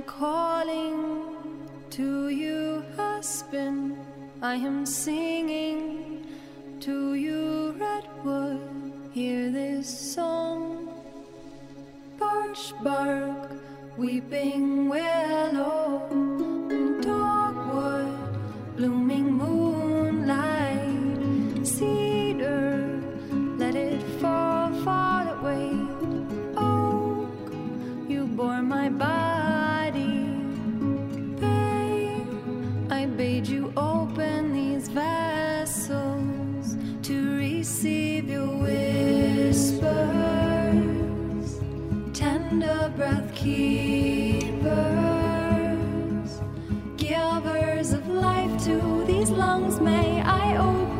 am calling to you, husband. I am singing to you, redwood. Hear this song. Birch bark, weeping willow, these lungs. May I open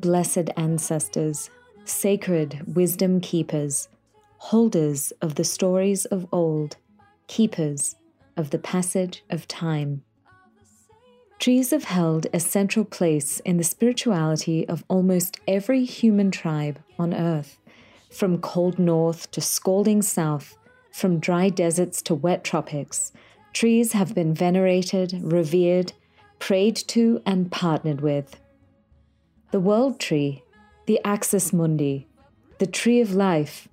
Blessed ancestors, sacred wisdom keepers, holders of the stories of old, keepers of the passage of time. Trees have held a central place in the spirituality of almost every human tribe on earth, from cold north to scalding south, from dry deserts to wet tropics. Trees have been venerated, revered, prayed to, and partnered with. The world tree, the axis mundi, the tree of life,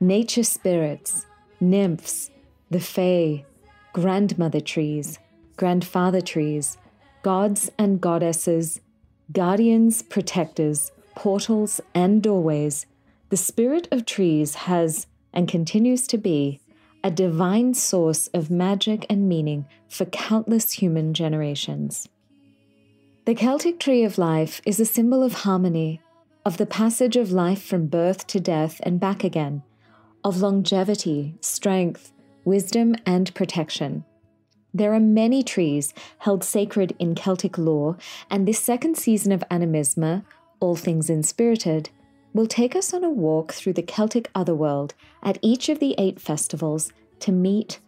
nature spirits, nymphs, the fae, grandmother trees, grandfather trees, gods and goddesses, guardians, protectors, portals, and doorways, the spirit of trees has and continues to be a divine source of magic and meaning for countless human generations. The Celtic tree of life is a symbol of harmony, of the passage of life from birth to death and back again, of longevity, strength, wisdom, and protection. There are many trees held sacred in Celtic lore, and this second season of Animisma, All Things Inspirited, will take us on a walk through the Celtic otherworld at each of the eight festivals to meet,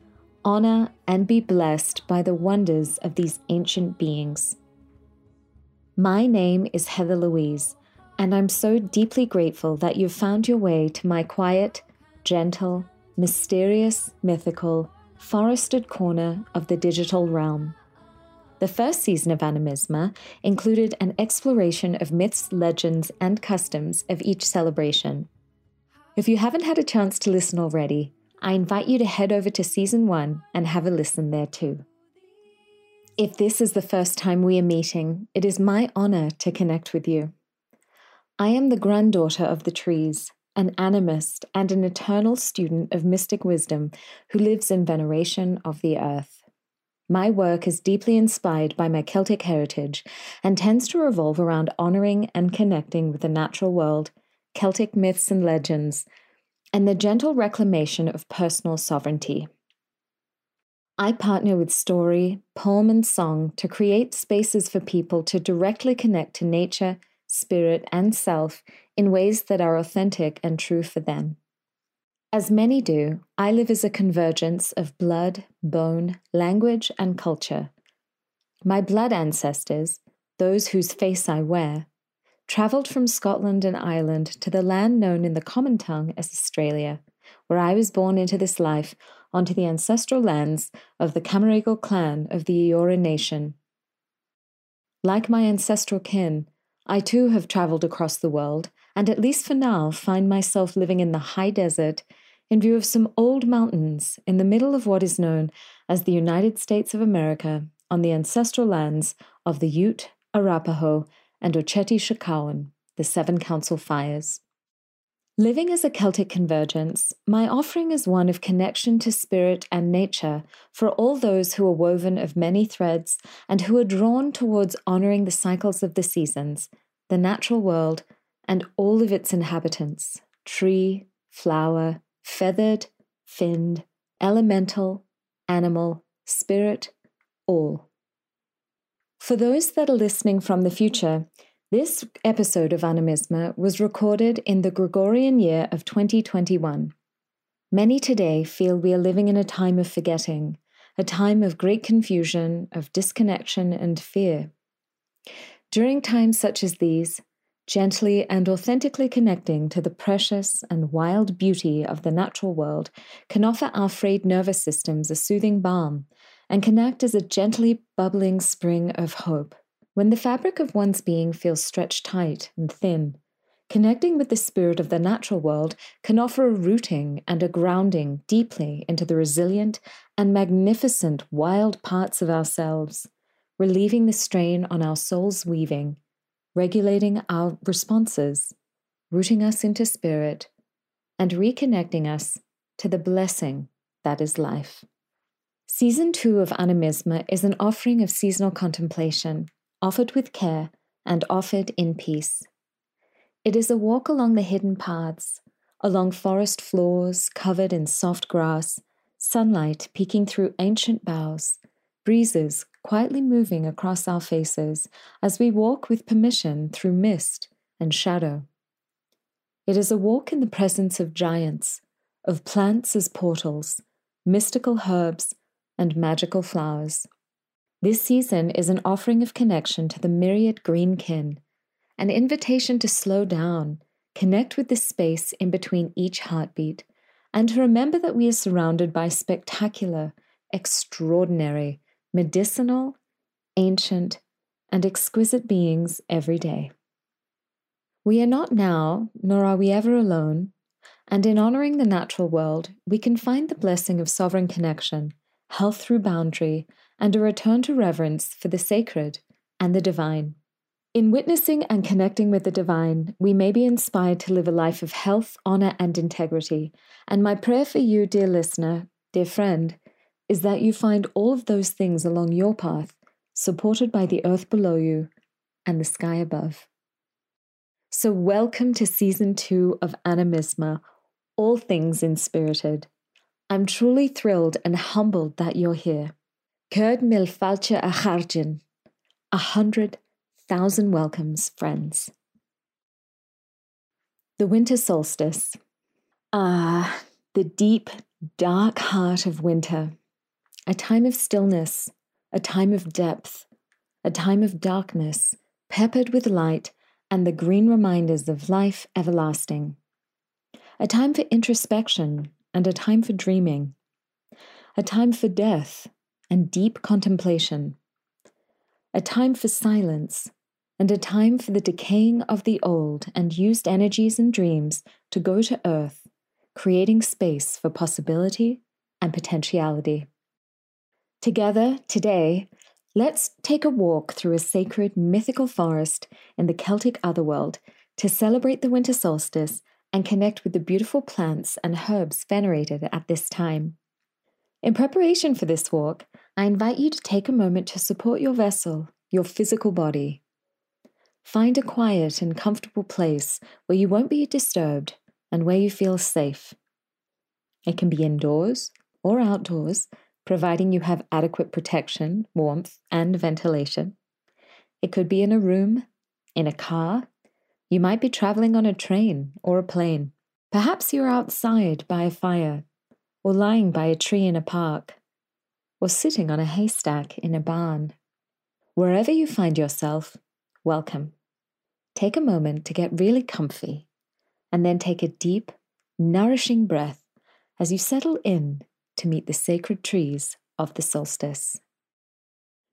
honor, and be blessed by the wonders of these ancient beings. My name is Heather Louise, and I'm so deeply grateful that you've found your way to my quiet, gentle, mysterious, mythical, forested corner of the digital realm. The first season of Animisma included an exploration of myths, legends, and customs of each celebration. If you haven't had a chance to listen already, I invite you to head over to season one and have a listen there too. If this is the first time we are meeting, it is my honor to connect with you. I am the granddaughter of the trees, an animist and an eternal student of mystic wisdom who lives in veneration of the earth. My work is deeply inspired by my Celtic heritage and tends to revolve around honoring and connecting with the natural world, Celtic myths and legends, and the gentle reclamation of personal sovereignty. I partner with story, poem, and song to create spaces for people to directly connect to nature, spirit, and self in ways that are authentic and true for them. As many do, I live as a convergence of blood, bone, language, and culture. My blood ancestors, those whose face I wear, travelled from Scotland and Ireland to the land known in the common tongue as Australia, where I was born into this life onto the ancestral lands of the Camaragal clan of the Eora Nation. Like my ancestral kin, I too have travelled across the world, and at least for now find myself living in the high desert in view of some old mountains in the middle of what is known as the United States of America on the ancestral lands of the Ute, Arapaho, and Ocheti Sakowin, the Seven Council Fires. Living as a Celtic convergence, my offering is one of connection to spirit and nature for all those who are woven of many threads and who are drawn towards honoring the cycles of the seasons, the natural world, and all of its inhabitants tree, flower, feathered, finned, elemental, animal, spirit, all. For those that are listening from the future, this episode of Animisma was recorded in the Gregorian year of 2021. Many today feel we are living in a time of forgetting, a time of great confusion, of disconnection and fear. During times such as these, gently and authentically connecting to the precious and wild beauty of the natural world can offer our frayed nervous systems a soothing balm and can act as a gently bubbling spring of hope. When the fabric of one's being feels stretched tight and thin, connecting with the spirit of the natural world can offer a rooting and a grounding deeply into the resilient and magnificent wild parts of ourselves, relieving the strain on our soul's weaving, regulating our responses, rooting us into spirit, and reconnecting us to the blessing that is life. Season 2 of Animisma is an offering of seasonal contemplation offered with care, and offered in peace. It is a walk along the hidden paths, along forest floors covered in soft grass, sunlight peeking through ancient boughs, breezes quietly moving across our faces as we walk with permission through mist and shadow. It is a walk in the presence of giants, of plants as portals, mystical herbs, and magical flowers. This season is an offering of connection to the myriad green kin, an invitation to slow down, connect with the space in between each heartbeat, and to remember that we are surrounded by spectacular, extraordinary, medicinal, ancient, and exquisite beings every day. We are not now, nor are we ever alone, and in honoring the natural world, we can find the blessing of sovereign connection, health through boundary, and a return to reverence for the sacred and the divine. In witnessing and connecting with the divine, we may be inspired to live a life of health, honor, and integrity. And my prayer for you, dear listener, dear friend, is that you find all of those things along your path, supported by the earth below you and the sky above. So, welcome to season two of Animisma, All Things Inspirited. I'm truly thrilled and humbled that you're here. Kurd mil falcha a charjin. A hundred thousand welcomes, friends. The winter solstice. Ah, the deep, dark heart of winter. A time of stillness, a time of depth, a time of darkness, peppered with light and the green reminders of life everlasting. A time for introspection and a time for dreaming. A time for death and deep contemplation, a time for silence, and a time for the decaying of the old and used energies and dreams to go to earth, creating space for possibility and potentiality. Together, today, let's take a walk through a sacred mythical forest in the Celtic otherworld to celebrate the winter solstice and connect with the beautiful plants and herbs venerated at this time. In preparation for this walk, I invite you to take a moment to support your vessel, your physical body. Find a quiet and comfortable place where you won't be disturbed and where you feel safe. It can be indoors or outdoors, providing you have adequate protection, warmth, and ventilation. It could be in a room, in a car, You might be traveling on a train or a plane. Perhaps you're outside by a fire, or lying by a tree in a park, or sitting on a haystack in a barn. Wherever you find yourself, welcome. Take a moment to get really comfy, and then take a deep, nourishing breath as you settle in to meet the sacred trees of the solstice.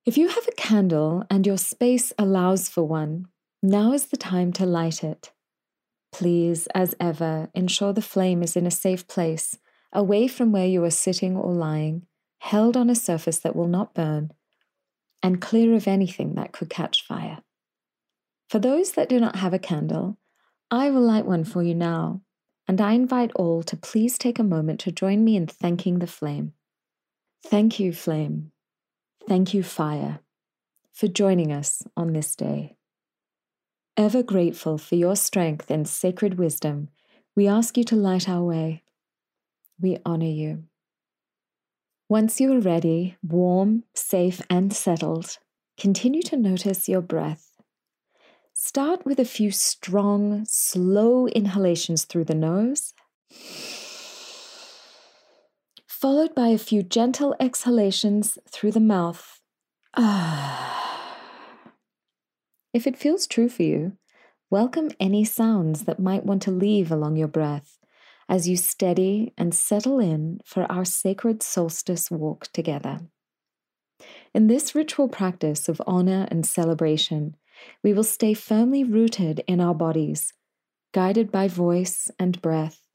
If you have a candle and your space allows for one, now is the time to light it. Please, as ever, ensure the flame is in a safe place, away from where you are sitting or lying, held on a surface that will not burn, and clear of anything that could catch fire. For those that do not have a candle, I will light one for you now, and I invite all to please take a moment to join me in thanking the flame. Thank you, flame. Thank you, fire, for joining us on this day. Ever grateful for your strength and sacred wisdom, we ask you to light our way. We honor you. Once you are ready, warm, safe, and settled, continue to notice your breath. Start with a few strong, slow inhalations through the nose, followed by a few gentle exhalations through the mouth. Ah. If it feels true for you, welcome any sounds that might want to leave along your breath as you steady and settle in for our sacred solstice walk together. In this ritual practice of honor and celebration, we will stay firmly rooted in our bodies, guided by voice and breath.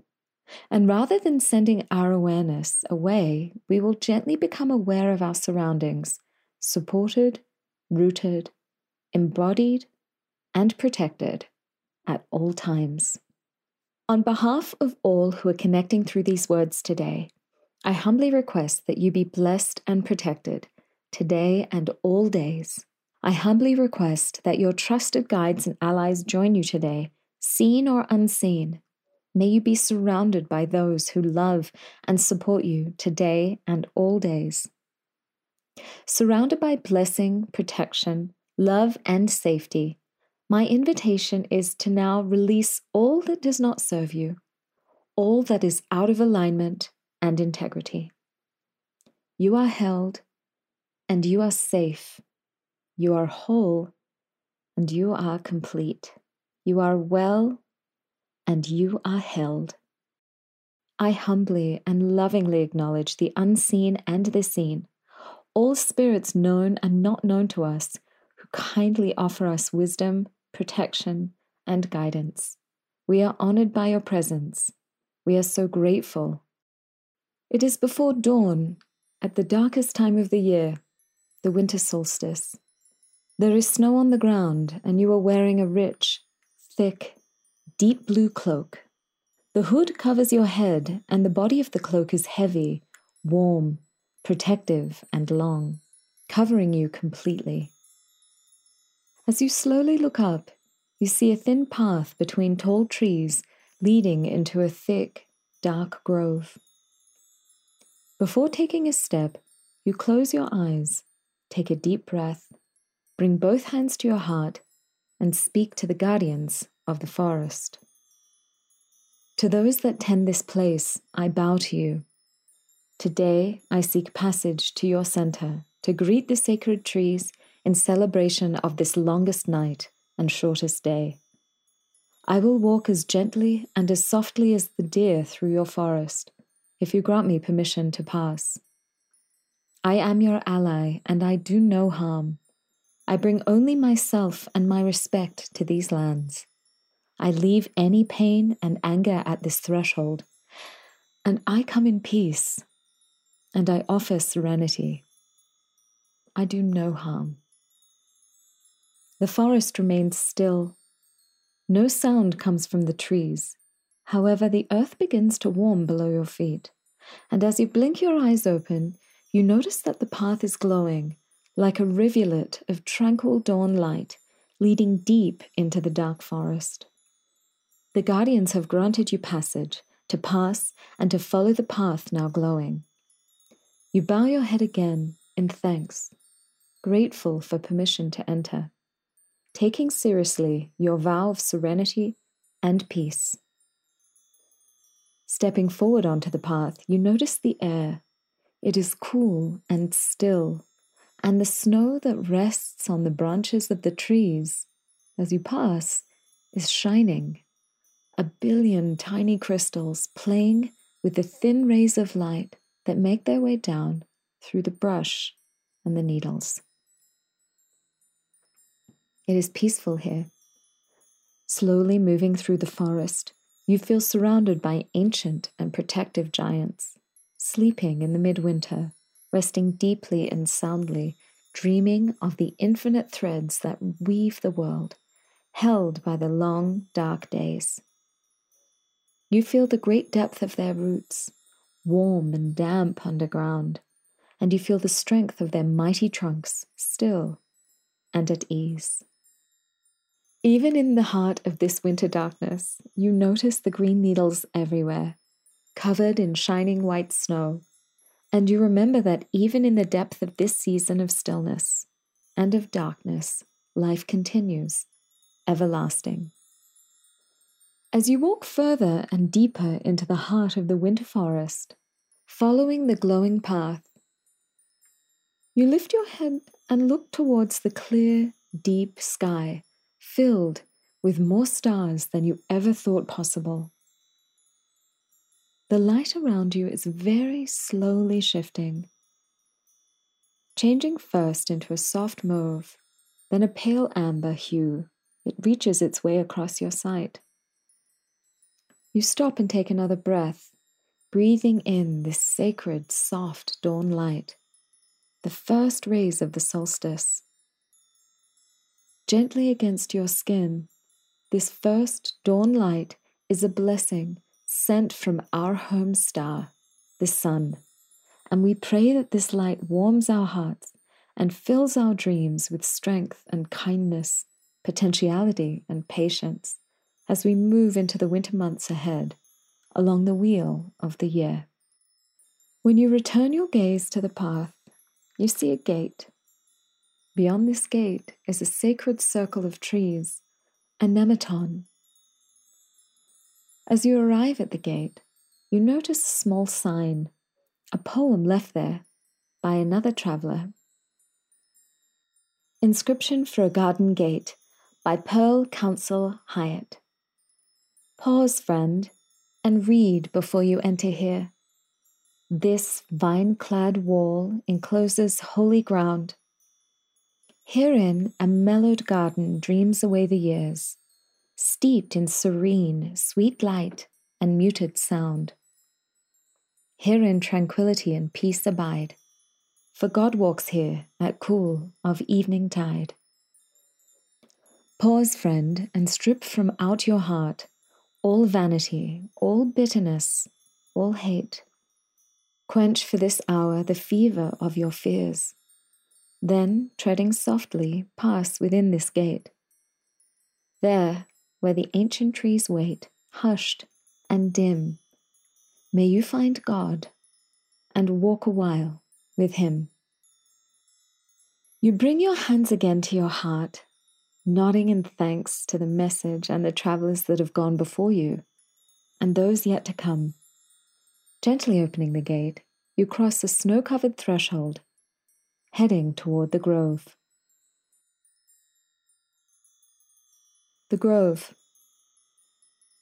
And rather than sending our awareness away, we will gently become aware of our surroundings, supported, rooted, embodied, and protected at all times. On behalf of all who are connecting through these words today, I humbly request that you be blessed and protected today and all days. I humbly request that your trusted guides and allies join you today, seen or unseen. May you be surrounded by those who love and support you today and all days. Surrounded by blessing, protection, love, and safety, my invitation is to now release all that does not serve you, all that is out of alignment and integrity. You are held, and you are safe. You are whole, and you are complete. You are well, and you are held. I humbly and lovingly acknowledge the unseen and the seen, all spirits known and not known to us kindly offer us wisdom, protection, and guidance. We are honored by your presence. We are so grateful. It is before dawn, at the darkest time of the year, the winter solstice. There is snow on the ground, and you are wearing a rich, thick, deep blue cloak. The hood covers your head, and the body of the cloak is heavy, warm, protective, and long, covering you completely. As you slowly look up, you see a thin path between tall trees leading into a thick, dark grove. Before taking a step, you close your eyes, take a deep breath, bring both hands to your heart, and speak to the guardians of the forest. To those that tend this place, I bow to you. Today, I seek passage to your center to greet the sacred trees in celebration of this longest night and shortest day. I will walk as gently and as softly as the deer through your forest, if you grant me permission to pass. I am your ally, and I do no harm. I bring only myself and my respect to these lands. I leave any pain and anger at this threshold, and I come in peace, and I offer serenity. I do no harm. The forest remains still. No sound comes from the trees. However, the earth begins to warm below your feet, and as you blink your eyes open, you notice that the path is glowing, like a rivulet of tranquil dawn light, leading deep into the dark forest. The guardians have granted you passage to pass and to follow the path now glowing. You bow your head again in thanks, grateful for permission to enter. Taking seriously your vow of serenity and peace. Stepping forward onto the path, you notice the air. It is cool and still, and the snow that rests on the branches of the trees as you pass is shining. A billion tiny crystals playing with the thin rays of light that make their way down through the brush and the needles. It is peaceful here. Slowly moving through the forest, you feel surrounded by ancient and protective giants, sleeping in the midwinter, resting deeply and soundly, dreaming of the infinite threads that weave the world, held by the long, dark days. You feel the great depth of their roots, warm and damp underground, and you feel the strength of their mighty trunks, still and at ease. Even in the heart of this winter darkness, you notice the green needles everywhere, covered in shining white snow, and you remember that even in the depth of this season of stillness and of darkness, life continues, everlasting. As you walk further and deeper into the heart of the winter forest, following the glowing path, you lift your head and look towards the clear, deep sky filled with more stars than you ever thought possible. The light around you is very slowly shifting, changing first into a soft mauve, then a pale amber hue. It reaches its way across your sight. You stop and take another breath, breathing in this sacred, soft dawn light, the first rays of the solstice gently against your skin. This first dawn light is a blessing sent from our home star, the sun. And we pray that this light warms our hearts and fills our dreams with strength and kindness, potentiality and patience as we move into the winter months ahead along the wheel of the year. When you return your gaze to the path, you see a gate Beyond this gate is a sacred circle of trees, a nemeton. As you arrive at the gate, you notice a small sign, a poem left there by another traveler. Inscription for a Garden Gate by Pearl Council Hyatt. Pause, friend, and read before you enter here. This vine clad wall encloses holy ground Herein a mellowed garden dreams away the years, steeped in serene, sweet light and muted sound. Herein tranquility and peace abide, for God walks here at cool of evening tide. Pause, friend, and strip from out your heart all vanity, all bitterness, all hate. Quench for this hour the fever of your fears then, treading softly, pass within this gate. There, where the ancient trees wait, hushed and dim, may you find God and walk a while with Him. You bring your hands again to your heart, nodding in thanks to the message and the travelers that have gone before you, and those yet to come. Gently opening the gate, you cross a snow covered threshold heading toward the grove. The grove.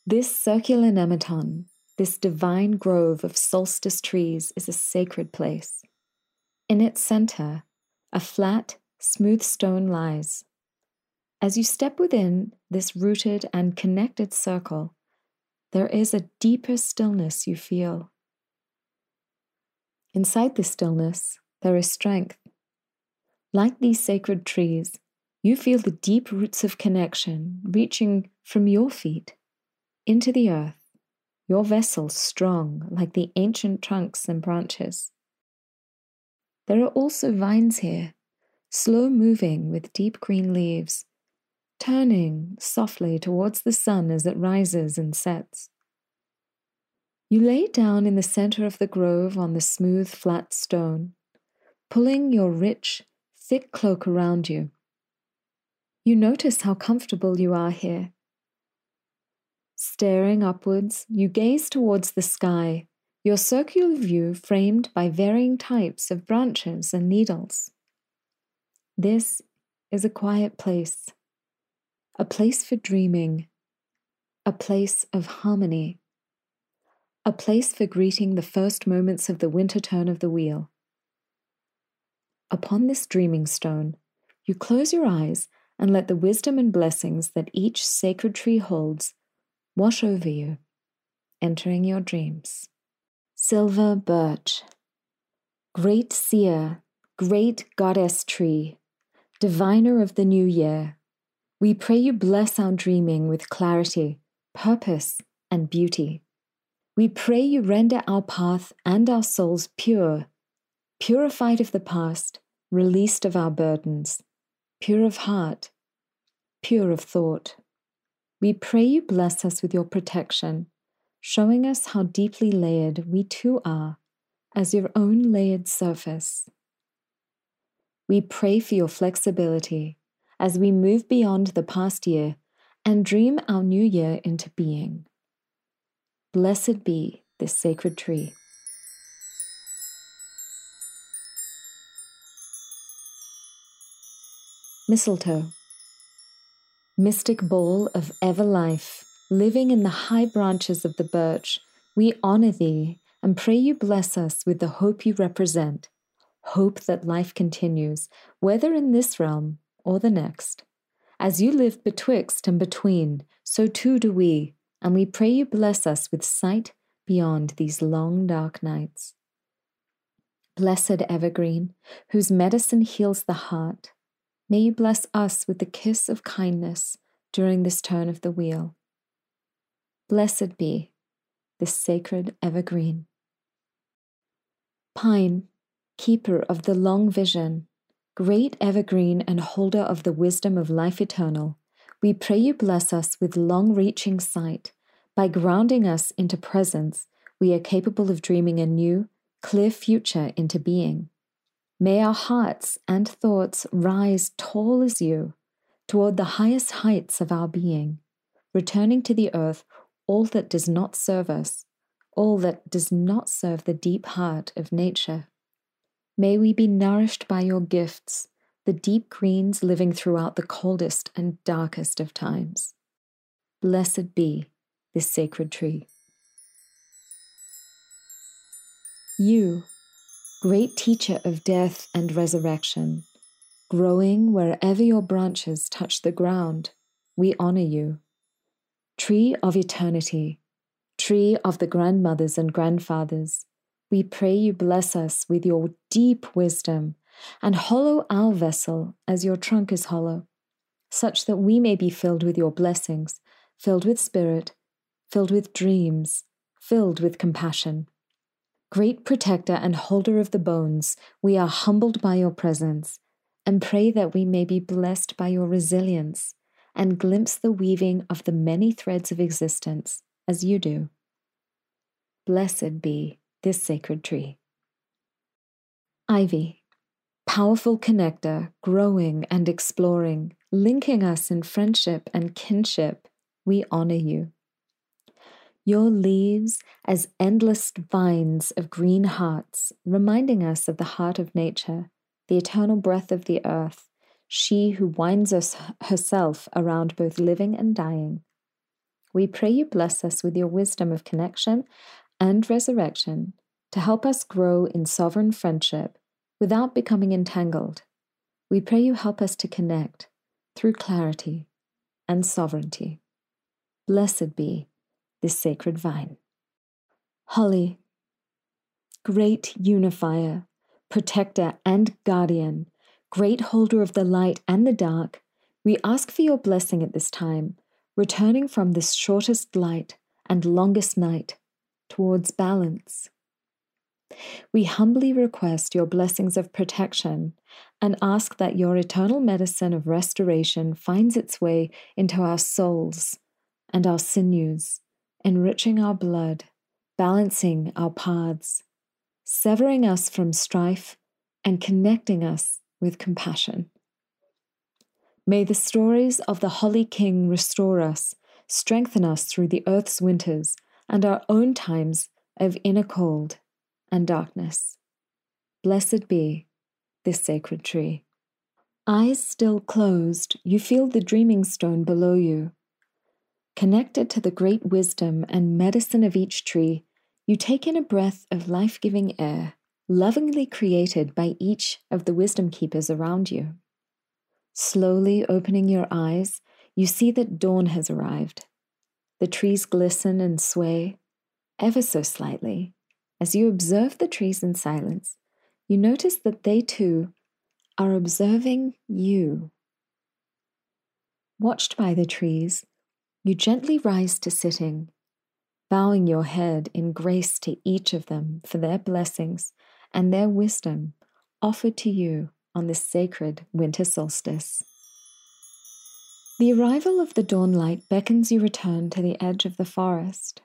This circular nemeton, this divine grove of solstice trees, is a sacred place. In its center, a flat, smooth stone lies. As you step within this rooted and connected circle, there is a deeper stillness you feel. Inside this stillness, there is strength. Like these sacred trees, you feel the deep roots of connection reaching from your feet into the earth, your vessel strong like the ancient trunks and branches. There are also vines here, slow moving with deep green leaves, turning softly towards the sun as it rises and sets. You lay down in the center of the grove on the smooth, flat stone, pulling your rich, thick cloak around you. You notice how comfortable you are here. Staring upwards, you gaze towards the sky, your circular view framed by varying types of branches and needles. This is a quiet place, a place for dreaming, a place of harmony, a place for greeting the first moments of the winter turn of the wheel. Upon this dreaming stone, you close your eyes and let the wisdom and blessings that each sacred tree holds wash over you, entering your dreams. Silver birch, great seer, great goddess tree, diviner of the new year, we pray you bless our dreaming with clarity, purpose, and beauty. We pray you render our path and our souls pure, purified of the past, released of our burdens, pure of heart, pure of thought. We pray you bless us with your protection, showing us how deeply layered we too are as your own layered surface. We pray for your flexibility as we move beyond the past year and dream our new year into being. Blessed be this sacred tree. Mistletoe. Mystic bowl of ever life, living in the high branches of the birch, we honor thee and pray you bless us with the hope you represent, hope that life continues, whether in this realm or the next. As you live betwixt and between, so too do we, and we pray you bless us with sight beyond these long dark nights. Blessed evergreen, whose medicine heals the heart, May you bless us with the kiss of kindness during this turn of the wheel. Blessed be this sacred evergreen. Pine, keeper of the long vision, great evergreen and holder of the wisdom of life eternal, we pray you bless us with long reaching sight. By grounding us into presence, we are capable of dreaming a new, clear future into being. May our hearts and thoughts rise tall as you toward the highest heights of our being, returning to the earth all that does not serve us, all that does not serve the deep heart of nature. May we be nourished by your gifts, the deep greens living throughout the coldest and darkest of times. Blessed be this sacred tree. Yew great teacher of death and resurrection, growing wherever your branches touch the ground, we honor you. Tree of eternity, tree of the grandmothers and grandfathers, we pray you bless us with your deep wisdom and hollow our vessel as your trunk is hollow, such that we may be filled with your blessings, filled with spirit, filled with dreams, filled with compassion. Great protector and holder of the bones, we are humbled by your presence and pray that we may be blessed by your resilience and glimpse the weaving of the many threads of existence as you do. Blessed be this sacred tree. Ivy, powerful connector, growing and exploring, linking us in friendship and kinship, we honor you your leaves as endless vines of green hearts, reminding us of the heart of nature, the eternal breath of the earth, she who winds us herself around both living and dying. We pray you bless us with your wisdom of connection and resurrection to help us grow in sovereign friendship without becoming entangled. We pray you help us to connect through clarity and sovereignty. Blessed be this sacred vine. Holly, great unifier, protector and guardian, great holder of the light and the dark, we ask for your blessing at this time, returning from this shortest light and longest night towards balance. We humbly request your blessings of protection and ask that your eternal medicine of restoration finds its way into our souls and our sinews enriching our blood, balancing our paths, severing us from strife, and connecting us with compassion. May the stories of the Holly King restore us, strengthen us through the earth's winters and our own times of inner cold and darkness. Blessed be this sacred tree. Eyes still closed, you feel the dreaming stone below you. Connected to the great wisdom and medicine of each tree, you take in a breath of life giving air, lovingly created by each of the wisdom keepers around you. Slowly opening your eyes, you see that dawn has arrived. The trees glisten and sway, ever so slightly. As you observe the trees in silence, you notice that they too are observing you. Watched by the trees, you gently rise to sitting, bowing your head in grace to each of them for their blessings and their wisdom offered to you on this sacred winter solstice. The arrival of the dawn light beckons you return to the edge of the forest.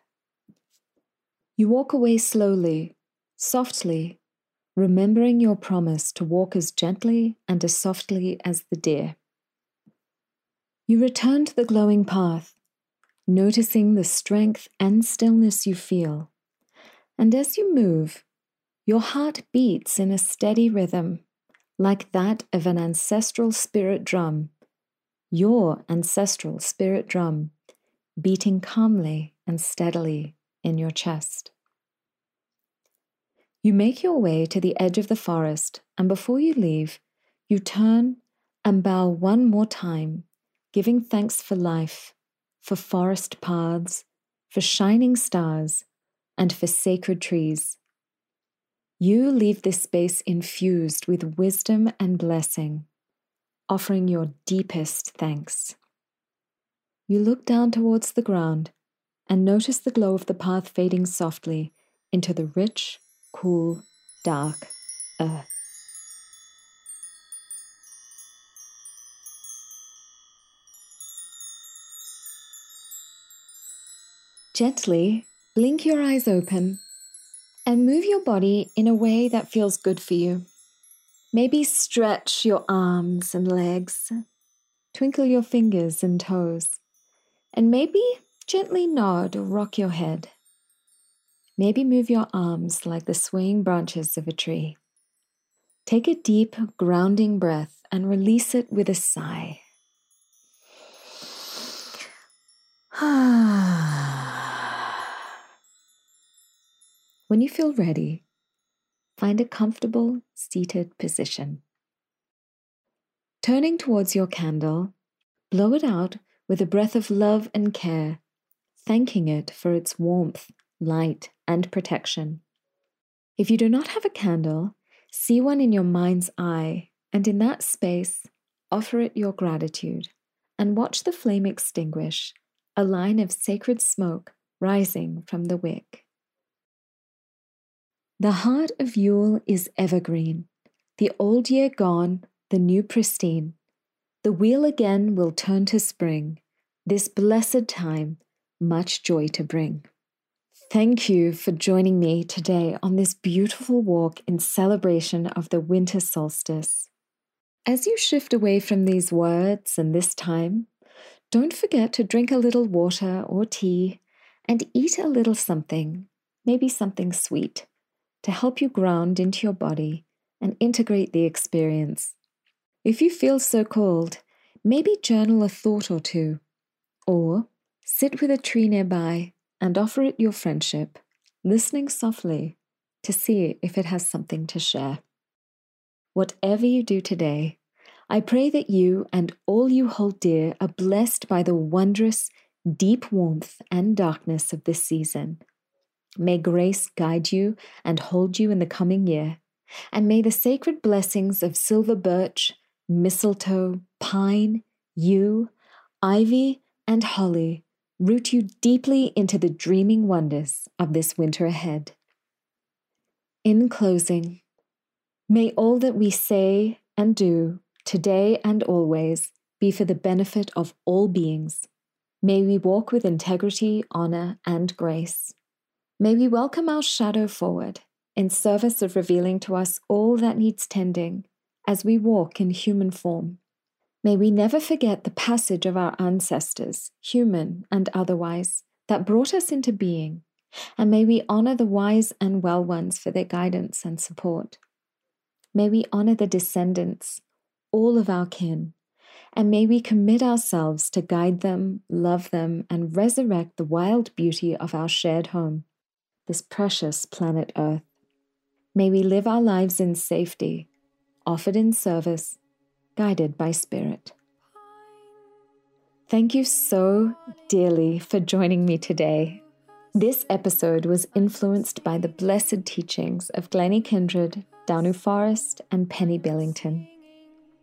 You walk away slowly, softly, remembering your promise to walk as gently and as softly as the deer. You return to the glowing path, noticing the strength and stillness you feel. And as you move, your heart beats in a steady rhythm like that of an ancestral spirit drum, your ancestral spirit drum, beating calmly and steadily in your chest. You make your way to the edge of the forest, and before you leave, you turn and bow one more time, giving thanks for life, for forest paths, for shining stars, and for sacred trees you leave this space infused with wisdom and blessing, offering your deepest thanks. You look down towards the ground and notice the glow of the path fading softly into the rich, cool, dark earth. Gently blink your eyes open and move your body in a way that feels good for you. Maybe stretch your arms and legs, twinkle your fingers and toes, and maybe gently nod or rock your head. Maybe move your arms like the swaying branches of a tree. Take a deep, grounding breath and release it with a sigh. When you feel ready, find a comfortable seated position. Turning towards your candle, blow it out with a breath of love and care, thanking it for its warmth, light, and protection. If you do not have a candle, see one in your mind's eye, and in that space, offer it your gratitude and watch the flame extinguish, a line of sacred smoke rising from the wick. The heart of Yule is evergreen, the old year gone, the new pristine. The wheel again will turn to spring, this blessed time, much joy to bring. Thank you for joining me today on this beautiful walk in celebration of the winter solstice. As you shift away from these words and this time, don't forget to drink a little water or tea and eat a little something, maybe something sweet to help you ground into your body and integrate the experience. If you feel so called, maybe journal a thought or two, or sit with a tree nearby and offer it your friendship, listening softly to see if it has something to share. Whatever you do today, I pray that you and all you hold dear are blessed by the wondrous, deep warmth and darkness of this season May grace guide you and hold you in the coming year, and may the sacred blessings of silver birch, mistletoe, pine, yew, ivy, and holly root you deeply into the dreaming wonders of this winter ahead. In closing, may all that we say and do today and always be for the benefit of all beings. May we walk with integrity, honor, and grace. May we welcome our shadow forward in service of revealing to us all that needs tending as we walk in human form. May we never forget the passage of our ancestors, human and otherwise, that brought us into being, and may we honor the wise and well ones for their guidance and support. May we honor the descendants, all of our kin, and may we commit ourselves to guide them, love them, and resurrect the wild beauty of our shared home, this precious planet Earth. May we live our lives in safety, offered in service, guided by Spirit. Thank you so dearly for joining me today. This episode was influenced by the blessed teachings of Glennie Kindred, Danu Forest, and Penny Billington.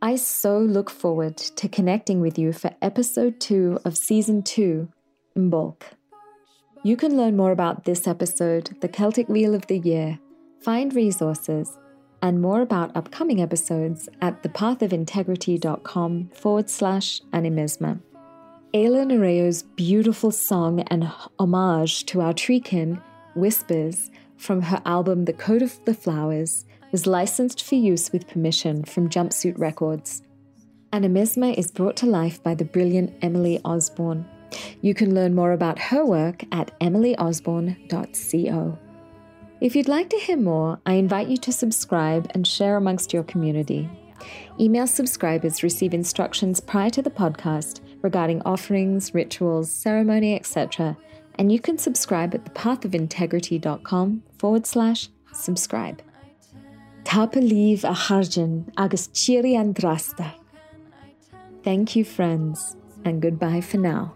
I so look forward to connecting with you for episode two of season two, Imbolc. You can learn more about this episode, the Celtic Wheel of the Year, find resources, and more about upcoming episodes at thepathofintegrity.com forward slash animisma. Ayla Nereo's beautiful song and homage to our treekin, Whispers, from her album The Code of the Flowers, was licensed for use with permission from Jumpsuit Records. Animisma is brought to life by the brilliant Emily Osborne. You can learn more about her work at emilyosborne.co. If you'd like to hear more, I invite you to subscribe and share amongst your community. Email subscribers receive instructions prior to the podcast regarding offerings, rituals, ceremony, etc., and you can subscribe at thepathofintegrity.com forward slash subscribe. Tapeliv a harjan agus chiri andrasta. Thank you, friends, and goodbye for now.